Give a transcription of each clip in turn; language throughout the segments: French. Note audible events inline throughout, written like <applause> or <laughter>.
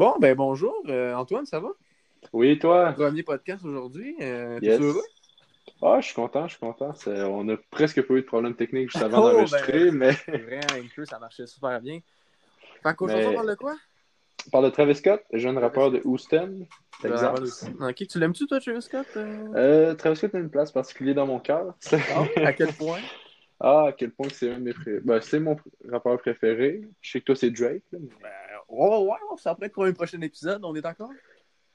Bon, ben bonjour, euh, Antoine, ça va? Oui, toi? Premier podcast aujourd'hui. Euh, Yes. heureux? Ah, je suis content, je suis content. On a presque pas eu de problème technique juste avant <laughs> Oh, d'enregistrer, ben, mais C'est vrai, eux, ça marchait super bien. Fait qu'aujourd'hui, Mais- on parle de quoi? on parle de Travis Scott, jeune rappeur de Houston, Texas. Ok, tu l'aimes-tu, toi, Travis Scott? euh? Euh, Travis Scott a une place particulière dans mon cœur. <laughs> Ah, à quel point? ah, à quel point c'est un de mes pré- ben, c'est mon rappeur préféré. Je sais que toi, c'est Drake. là, mais Ben, ouais, ouais, ça pourrait être pour un prochain épisode, on est d'accord?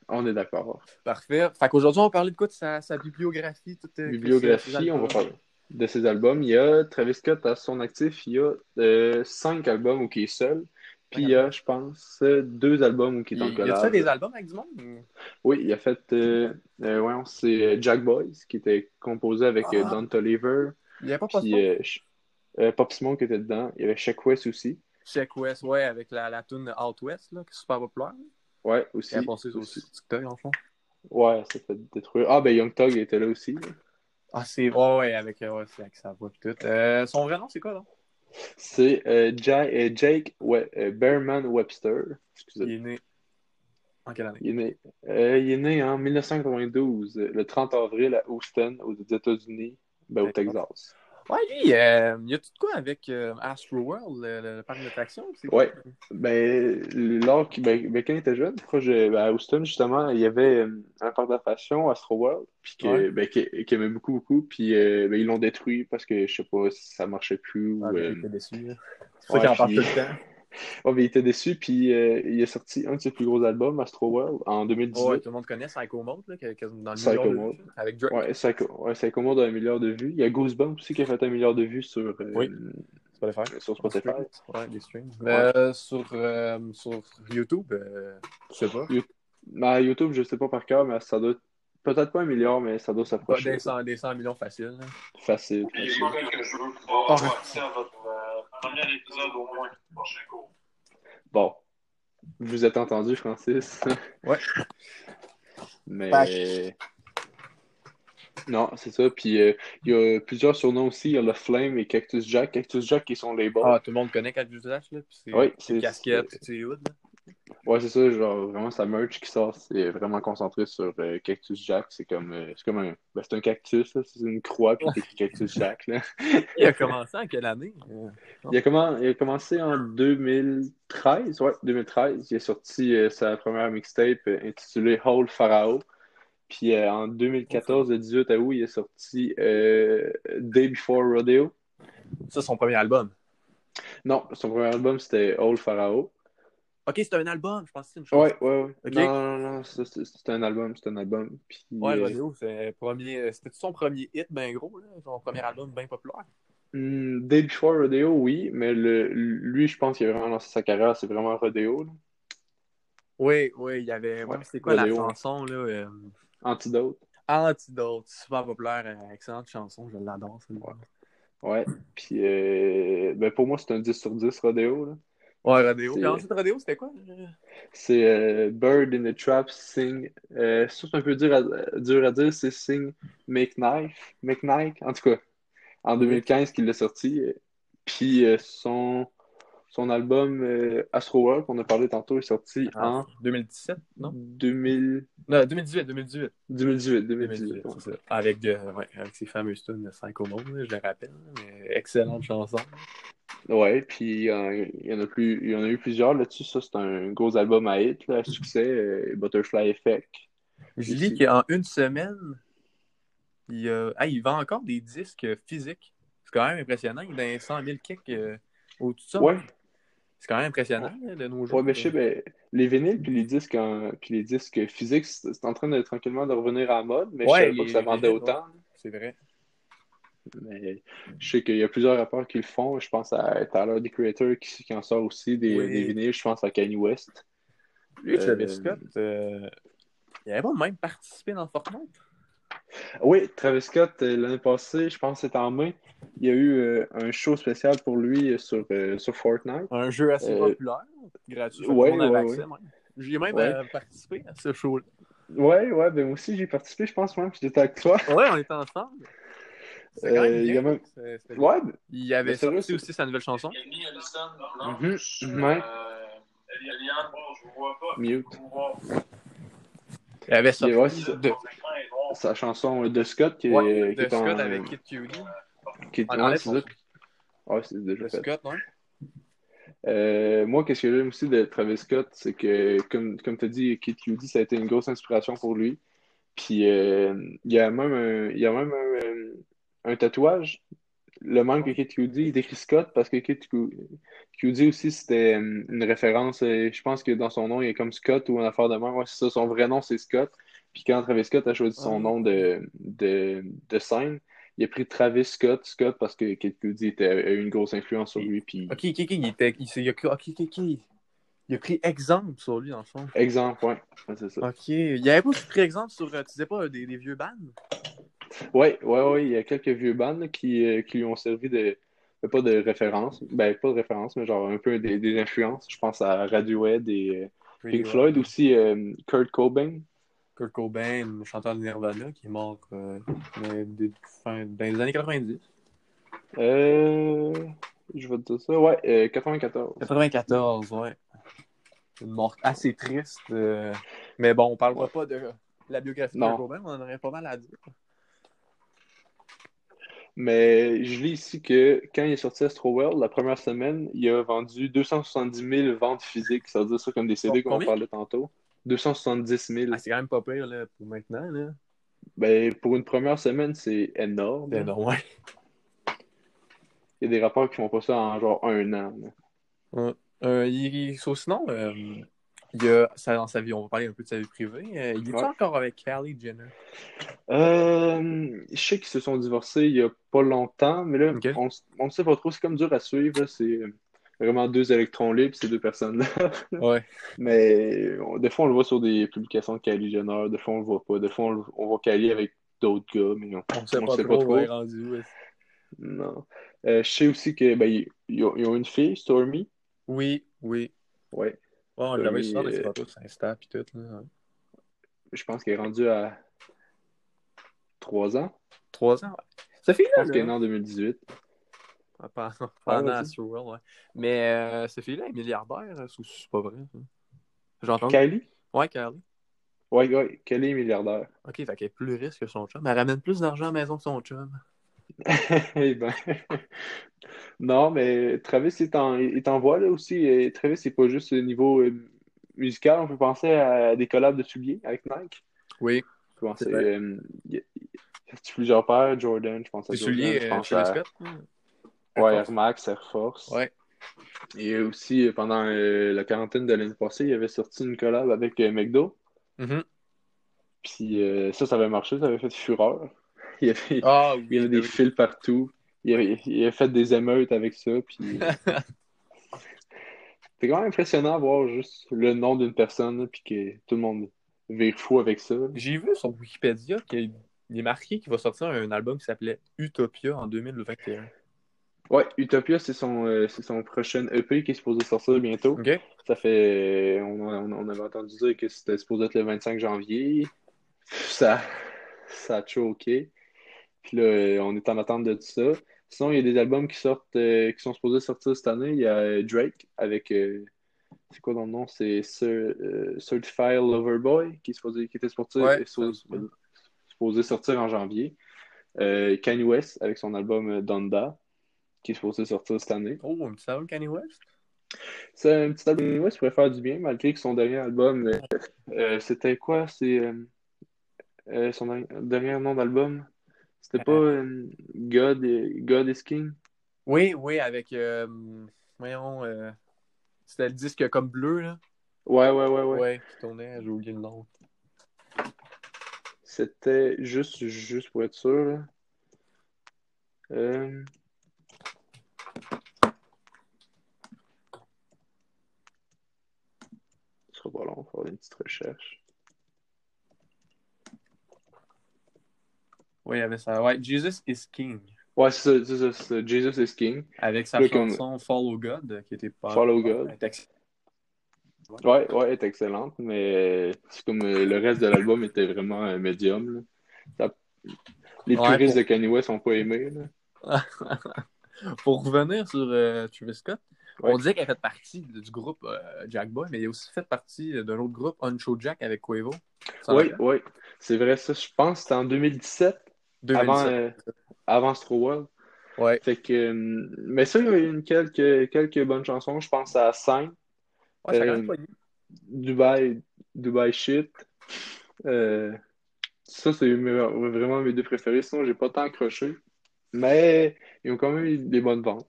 On est d'accord. Parfait. Fait qu'aujourd'hui, on va parler de quoi? De sa, sa bibliographie? Toute, euh, Bibliographie, on va parler de ses albums. Il y a Travis Scott à son actif, il y a euh, cinq albums où il est seul. Puis il y a, je pense, deux albums où il est en Il y a-tu collab. fait des albums avec du monde? Oui, il a fait, euh, euh, ouais, c'est Jack Boys, qui était composé avec Ah. Don Toliver, Il n'y avait pas Pop Smoke était dedans. Il y avait Shaq West aussi. Check West, ouais, avec la, la tune Out West, là, qui est super populaire. Ouais, aussi. A passé sur aussi. TikTok, en fond. Ouais, ça fait détruire. Ah, ben Young Thug était là aussi. là. Ah, c'est ouais, ouais, avec, euh, ouais, avec sa voix pis tout. Euh, son vrai nom, c'est quoi, là? C'est euh, Ja- Jake ouais, Bearman Webster. Excusez. Il est né. En quelle année? Il est né, euh, il est né en 1992, euh, le 30 avril à Houston, aux États-Unis, ben, au Texas. Ouais, lui, euh, y a tout de quoi avec euh, Astro World, le, parc d'attractions? Ouais. quoi? Ben, lors ben, ben, quand il était jeune, proche de- ben, à Houston, justement, il y avait euh, un parc d'attractions, Astro World, puis que, Ouais. ben, qu'il qu'il aimait beaucoup, beaucoup, puis euh, ben, ils l'ont détruit parce que, je sais pas, si ça marchait plus ou... Ah, euh, il était déçu. C'est ouais, ça qu'il en parle tout le temps. <laughs> ben, il était déçu, puis euh, il a sorti un de ses plus gros albums, Astro World, en 2018. Ouais, tout le monde connaît Psycho Mode, là, qui dans le Psycho milliard de Mode. vues, avec Drake. Ouais, ça, ouais, ça commande un milliard de vues. Il y a Goosebumps aussi qui a fait un milliard de vues sur, euh, Oui. Faire. sur Spotify. Ouais, des streams. Ouais. Euh, sur, euh, sur YouTube, euh, je sais pas. Ben, YouTube, je sais pas par cœur, mais ça doit être- peut-être pas un milliard, mais ça doit Pas s'approcher. des 100, des 100 millions faciles. Facile. Facile. moi, que je veux pouvoir avoir accès à votre euh, premier épisode au moins, prochain cours. Bon, vous êtes entendu, Francis. <laughs> Ouais. Mais non, c'est ça. Puis euh, il y a plusieurs surnoms aussi. Il y a le Flame et Cactus Jack. Cactus Jack qui sont les bons. Ah, tout le monde connaît Cactus Jack, là. Puis c'est Oui, c'est casquette, c'est hood. Ouais, c'est ça. Genre vraiment sa merch qui sort, c'est vraiment concentré sur euh, Cactus Jack. C'est comme, euh, c'est comme un, ben, c'est un cactus. C'est une croix puis c'est Cactus Jack. Là. <laughs> Il a commencé en quelle année? Euh, Il a, il a commencé en 2013. Ouais, 2013. Il a sorti euh, sa première mixtape intitulée Whole Pharaoh. Puis en 2014, le 18 août, il a sorti Day Before Rodeo. Ça, c'est son premier album. Non, son premier album, c'était Whole Pharaoh. Ok, c'est un album, je pense que c'est une chose. Ouais, ouais, ouais. Ok. Non, non, non, c'est c'est un album, c'est un album. Puis, Ouais, euh, Rodeo, c'est premier... c'était son premier hit, ben gros, là, son premier album bien populaire. hmm, Day Before Rodeo, oui, mais le, lui, je pense qu'il a vraiment lancé sa carrière, c'est vraiment Rodeo. là. Oui, oui, il y avait. Ouais, Ouais, c'était quoi la chanson, là? euh, Antidote. Antidote, super populaire, euh, excellente chanson, je l'adore, celle-là. Ouais. Puis, euh, ben, pour moi, c'est un 10 sur 10 Rodeo. Là. Ouais, Rodeo. Ensuite, Rodeo, c'était quoi? euh? C'est euh, Bird in the Trap, Sing. Euh, ça, c'est un peu dur à, dur à dire, c'est Sing Make Knife. Make Knife, en tout cas. En 2015 qu'il l'a sorti. euh, Puis euh, son, son album euh, Astro World, qu'on a parlé tantôt, est sorti en 2017, non? 2000 Non, 2018, 2018. 2018. 2018 2018, ouais. ça. Avec, de, ouais, avec ces fameuses tunes de Psycho Mode, là, je le rappelle. Mais excellente chanson. Ouais, puis euh, il y en a plus, il y en a eu plusieurs là-dessus. Ça, c'est un gros album à hit, là, à succès, euh, Butterfly Effect. Je lis qu'en une semaine, il, euh, ah, il vend encore des disques physiques. C'est quand même impressionnant. Il a 100 000 kicks euh, au-dessus de ça. Ouais, C'est quand même impressionnant de nos jours. ouais, mais je sais, ben, les vinyles puis les disques, puis les disques physiques, c'est en train de tranquillement de revenir à la mode, mais Ouais, je savais pas que ça vendait vinyles, autant. C'est vrai. Mais je sais qu'il y a plusieurs rappeurs qui le font. Je pense à Tyler, the Creator, qui, qui en sort aussi des, Oui. des vinyles. Je pense à Kanye West. Lui, Travis Euh, Scott, euh, il avait pas même participé dans Fortnite? Oui, Travis Scott, euh, l'année passée, je pense que c'était en mai, il y a eu euh, un show spécial pour lui euh, sur, euh, sur Fortnite. Un jeu assez Euh, populaire, gratuit. Que ouais, avait ouais, accès, ouais. même. J'y ai même Ouais. euh, participé à ce show-là. Ouais, ouais, ben moi aussi j'ai participé, je pense même j'étais avec toi. <laughs> Ouais, on était ensemble. C'était quand Euh, même il y a même- Ouais, Il avait sorti c'est- aussi sa nouvelle chanson. Amy Allison Mhm, Blanche, ouais. Eliane, bon, je vous vois pas. Mute. Je vous vois. Il y avait ça. Et ouais, c'est ça. de, Est. Sa chanson de Scott qui, ouais, qui de est en- Scott avec Kid Cudi. Est, ouais, c'est. Ouais, c'est déjà De fait. Scott, non? Euh, moi, qu'est-ce que j'aime aussi de Travis Scott, c'est que, comme, comme tu as dit, Kid Cudi, ça a été une grosse inspiration pour lui. Puis, euh, il y a même un, il y a même un, euh, un tatouage, le même que Kid Cudi, il décrit Scott parce que Cu- Cudi aussi, c'était une référence. Je pense que dans son nom, il y a comme Scott ou une affaire de même. Ouais, c'est ça, son vrai nom, c'est Scott. Puis, quand Travis Scott a choisi son nom de, de, de scène, il a pris Travis Scott, Scott, parce que Kid Cudi a eu une grosse influence sur lui. Puis, Ok, ok, ok. Il, était, il, s'est- il a. Il pris exemple sur lui, dans le fond. exemple, ouais, Ouais, c'est ça. Ok. Il avait pas aussi pris exemple sur, euh, tu disais pas, euh, des, des vieux bands? Ouais, ouais, ouais, il y a quelques vieux bands qui, euh, qui lui ont servi de, de- pas de référence, ben pas de référence, mais genre un peu des, des influences. Je pense à Radiohead et euh, Pink Floyd, aussi euh, Kurt Cobain. Kurt Cobain, le chanteur de Nirvana, qui est mort euh, mais des, fin, dans les années 90. Euh, je vais te dire ça, ouais, euh, 94. 94, ouais. Une mort assez triste. euh, Mais bon, on parlera pas de la biographie de Non. Kurt Cobain, on en aurait pas mal à dire. Mais je lis ici que quand il est sorti Astroworld, la première semaine, il a vendu 270 000 ventes physiques. Ça veut dire ça comme des CD qu'on parlait tantôt. 270 000. Ah, c'est quand même pas pire là, pour maintenant. Là. Ben, pour une première semaine, c'est énorme. Non, ouais. Il y a des rapports qui font pas ça en genre un an. là. Euh, il, sinon, euh, il y a, ça, dans sa vie, on va parler un peu de sa vie privée. euh, il est Ouais. encore avec Kylie Jenner? Euh, je sais qu'ils se sont divorcés il y a pas longtemps, mais là, on, on ne sait pas trop. C'est comme dur à suivre. C'est vraiment deux électrons libres, ces deux personnes-là. <laughs> Ouais. Mais on- des fois, on le voit sur des publications de Kylie Jenner. Des fois, on le voit pas. Des fois, on, le- on voit Kylie avec d'autres gars, mais on, On sait on pas sait trop, pas trop. ouais, rendu où. Non. Euh, je sais aussi que ben, ils, ils ont, ils ont une fille, Stormy. Oui, oui. Ouais. Ouais, on l'avait sur des euh, photos sur Insta pis tout. Là. Je pense qu'elle est rendue à trois ans. Trois ans, ouais. Ça fait Je pense qu'elle est née en 2018. <laughs> Pendant, Ah, pendant vas-y. Astroworld, ouais. Mais euh, cette fille-là est milliardaire, c'est c'est pas vrai. J'ai entendu. Kylie? Ouais, Kylie. Ouais, ouais, Kylie est milliardaire. Ok, fait qu'elle est plus riche que son chum. Elle ramène plus d'argent à la maison que son chum. <laughs> Eh ben. Non, mais Travis est en, est en voie là aussi. Et Travis, c'est pas juste au niveau euh, musical. On peut penser à des collabs de souliers avec Nike. Oui. Vrai. euh, il y a il y a plusieurs paires? Jordan, je pense à Jordan. souliers je euh, pense chez à Scott. ouais, Air Max, Air Force. Ouais. Et aussi, euh, pendant euh, la quarantaine de l'année passée, il avait sorti une collab avec euh, McDo. Mhm. Puis euh, ça, ça avait marché, ça avait fait fureur. <laughs> Il y avait, Ah oui. il y avait des oui. fils partout. Il avait, il fait des émeutes avec ça. Puis <laughs> c'est quand même impressionnant de voir juste le nom d'une personne, puis que tout le monde vire fou avec ça. J'ai vu sur Wikipédia qu'il est marqué qu'il va sortir un album qui s'appelait Utopia en 2021. Ouais, Utopia, c'est son, euh, c'est son prochain EP qui est supposé sortir bientôt. Ça fait. On, on, on avait entendu dire que c'était supposé être le 25 janvier. Ça, ça a choqué. Puis là, euh, on est en attente de tout ça. Sinon, il y a des albums qui sortent, euh, qui sont supposés sortir cette année. Il y a Drake avec. euh, c'est quoi dans le nom? C'est Cer- Certified Lover Boy qui, est supposé, qui était supposé, Ouais, supposé, sortir en janvier. Kanye West avec son album Donda qui est supposé sortir cette année. Oh, un petit album Kanye West? C'est un petit album Kanye West pourrait faire du bien, malgré que son dernier album, euh, euh, c'était quoi? C'est euh, son dernier, nom d'album? C'était pas God, God is King? Oui, oui, avec. Voyons. C'était le disque comme bleu, là. Ouais, ouais, ouais, ouais. Ouais, qui tournait, j'ai oublié le nom. C'était juste, juste pour être sûr. là. Euh, Ce sera pas long, on va faire une petite recherche. Oui, il y avait ça. Ouais, Jesus is King. Ouais, c'est ça, c'est. Jesus is King. Avec sa Là, comme- chanson Follow God, qui était pas. Follow God. Était ex- Ouais, ouais, elle est excellente, mais c'est comme euh, le reste de l'album était vraiment un médium. Ça- Les Ouais, puristes pour- de Kanye West n'ont pas aimé. là. <laughs> Pour revenir sur euh, Travis Scott, On disait qu'elle fait partie du groupe euh, Jack Boy, mais il a aussi fait partie d'un autre groupe, Uncho Jack, avec Quavo. Oui, oui, c'est vrai, ça. Je pense que c'était en 2017, 2017. avant, euh, avant Astro World. Ouais. Fait que, euh, mais ça, il y a eu une- quelques, quelques bonnes chansons. Je pense à Saint, Ouais, ça Euh. Dubai, Dubai Shit. Ça, c'est vraiment mes deux préférés. Sinon, j'ai pas tant accroché. Mais ils ont quand même eu des bonnes ventes.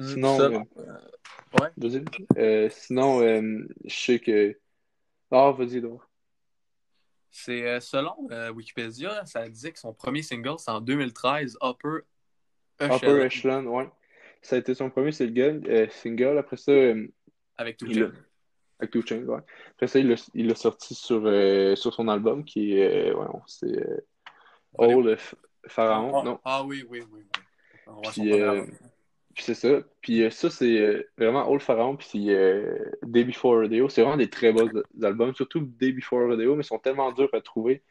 Sinon, ça, euh, ouais. Euh, sinon, euh, je sais que. Ah, vas-y, Edouard. C'est euh, selon euh, Wikipédia, ça disait que son premier single, c'est en 2013, Upper Upper Echelon, Echelon, ouais. Ça a été son premier single. euh, single. Après ça, avec Two Chainz. avec Two Chainz, ouais. Après ça, il l'a sorti sur, sur son album qui est. ouais, c'est. Of Pharaon. Ah, Non. ah oui, oui, oui. oui. On va Puis. Puis c'est ça. Puis euh, ça, c'est euh, vraiment Old Pharaon. Puis euh, Day Before Rodeo. C'est vraiment des très beaux albums. Surtout Day Before Rodeo, mais ils sont tellement durs à trouver.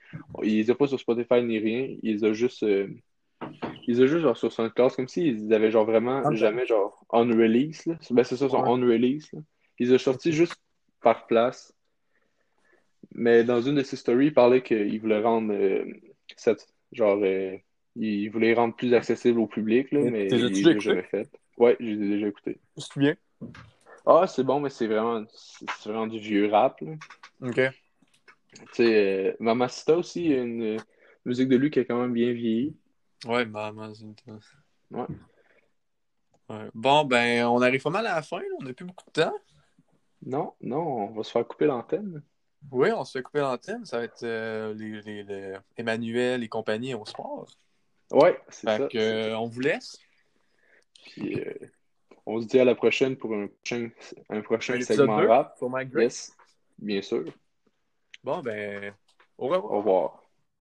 Ils les ont pas sur Spotify ni rien. Ils ont juste. euh, ils ont juste genre, sur SoundCloud, comme s'ils avaient genre vraiment Ok. jamais genre on release. Là. Ben, c'est ça, ils sont on release. Là. Ils ont sortis juste par place. Mais dans une de ses stories, il parlait qu'il voulait rendre euh, cette. Genre. Il voulait rendre plus accessible au public, là, Mais il déjà jamais fait. Ouais, j'ai déjà écouté. C'est bien. Ah, c'est bon, mais c'est vraiment, c'est c'est vraiment du vieux rap. là. Ok. Tu sais, euh, Mamacita aussi, il y a une euh, musique de lui qui a quand même bien vieilli. Ouais, une- Ouais. Ouais. Bon, ben, on arrive pas mal à la fin, là. on n'a plus beaucoup de temps. Non, non, on va se faire couper l'antenne. Oui, on se fait couper l'antenne. Ça va être euh, les, les- les- Emmanuel et compagnie au sport. Ouais, c'est ça. que, euh, on vous laisse. Puis, euh, on se dit à la prochaine pour un prochain, un prochain Un épisode segment rap. pour Mike Grace. Yes, bien sûr. Bon, ben, au revoir. Au revoir.